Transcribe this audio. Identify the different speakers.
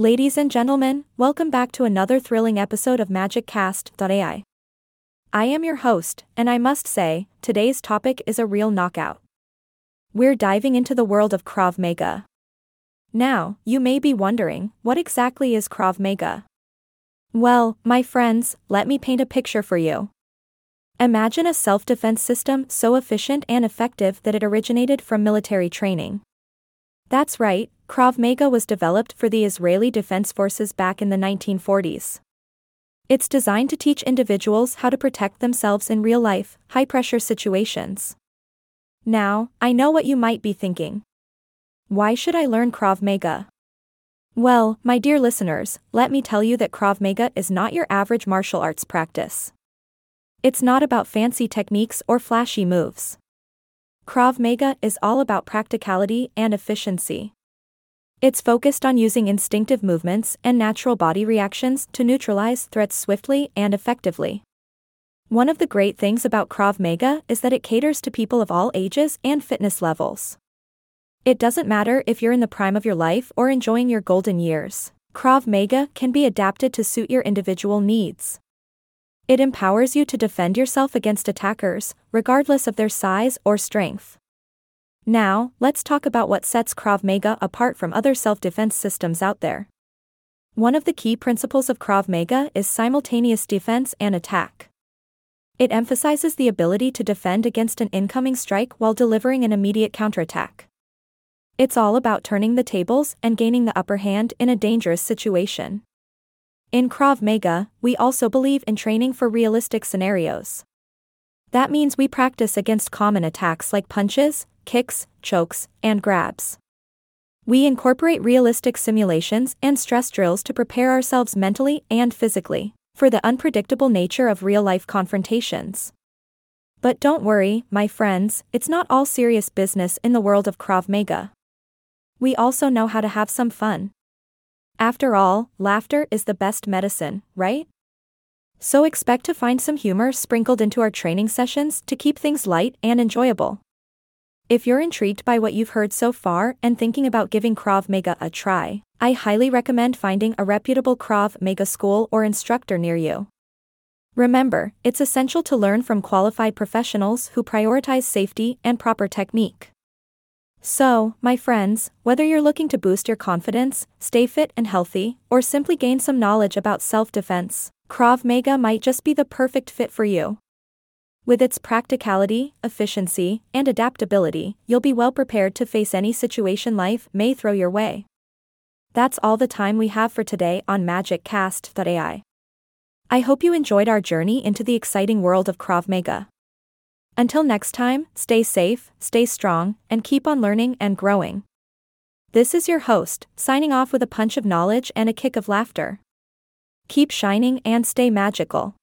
Speaker 1: Ladies and gentlemen, welcome back to another thrilling episode of MagicCast.ai. I am your host, and I must say, today's topic is a real knockout. We're diving into the world of Krav Maga. Now, you may be wondering, what exactly is Krav Maga? Well, my friends, let me paint a picture for you. Imagine a self defense system so efficient and effective that it originated from military training. That's right, Krav Maga was developed for the Israeli Defense Forces back in the 1940s. It's designed to teach individuals how to protect themselves in real life, high pressure situations. Now, I know what you might be thinking. Why should I learn Krav Maga? Well, my dear listeners, let me tell you that Krav Maga is not your average martial arts practice. It's not about fancy techniques or flashy moves. Krav Maga is all about practicality and efficiency. It's focused on using instinctive movements and natural body reactions to neutralize threats swiftly and effectively. One of the great things about Krav Maga is that it caters to people of all ages and fitness levels. It doesn't matter if you're in the prime of your life or enjoying your golden years, Krav Maga can be adapted to suit your individual needs. It empowers you to defend yourself against attackers, regardless of their size or strength. Now, let's talk about what sets Krav Maga apart from other self defense systems out there. One of the key principles of Krav Maga is simultaneous defense and attack. It emphasizes the ability to defend against an incoming strike while delivering an immediate counterattack. It's all about turning the tables and gaining the upper hand in a dangerous situation. In Krav Maga, we also believe in training for realistic scenarios. That means we practice against common attacks like punches, kicks, chokes, and grabs. We incorporate realistic simulations and stress drills to prepare ourselves mentally and physically for the unpredictable nature of real life confrontations. But don't worry, my friends, it's not all serious business in the world of Krav Maga. We also know how to have some fun. After all, laughter is the best medicine, right? So expect to find some humor sprinkled into our training sessions to keep things light and enjoyable. If you're intrigued by what you've heard so far and thinking about giving Krav Maga a try, I highly recommend finding a reputable Krav Maga school or instructor near you. Remember, it's essential to learn from qualified professionals who prioritize safety and proper technique. So, my friends, whether you're looking to boost your confidence, stay fit and healthy, or simply gain some knowledge about self defense, Krav Maga might just be the perfect fit for you. With its practicality, efficiency, and adaptability, you'll be well prepared to face any situation life may throw your way. That's all the time we have for today on MagicCast.ai. I hope you enjoyed our journey into the exciting world of Krav Maga. Until next time, stay safe, stay strong, and keep on learning and growing. This is your host, signing off with a punch of knowledge and a kick of laughter. Keep shining and stay magical.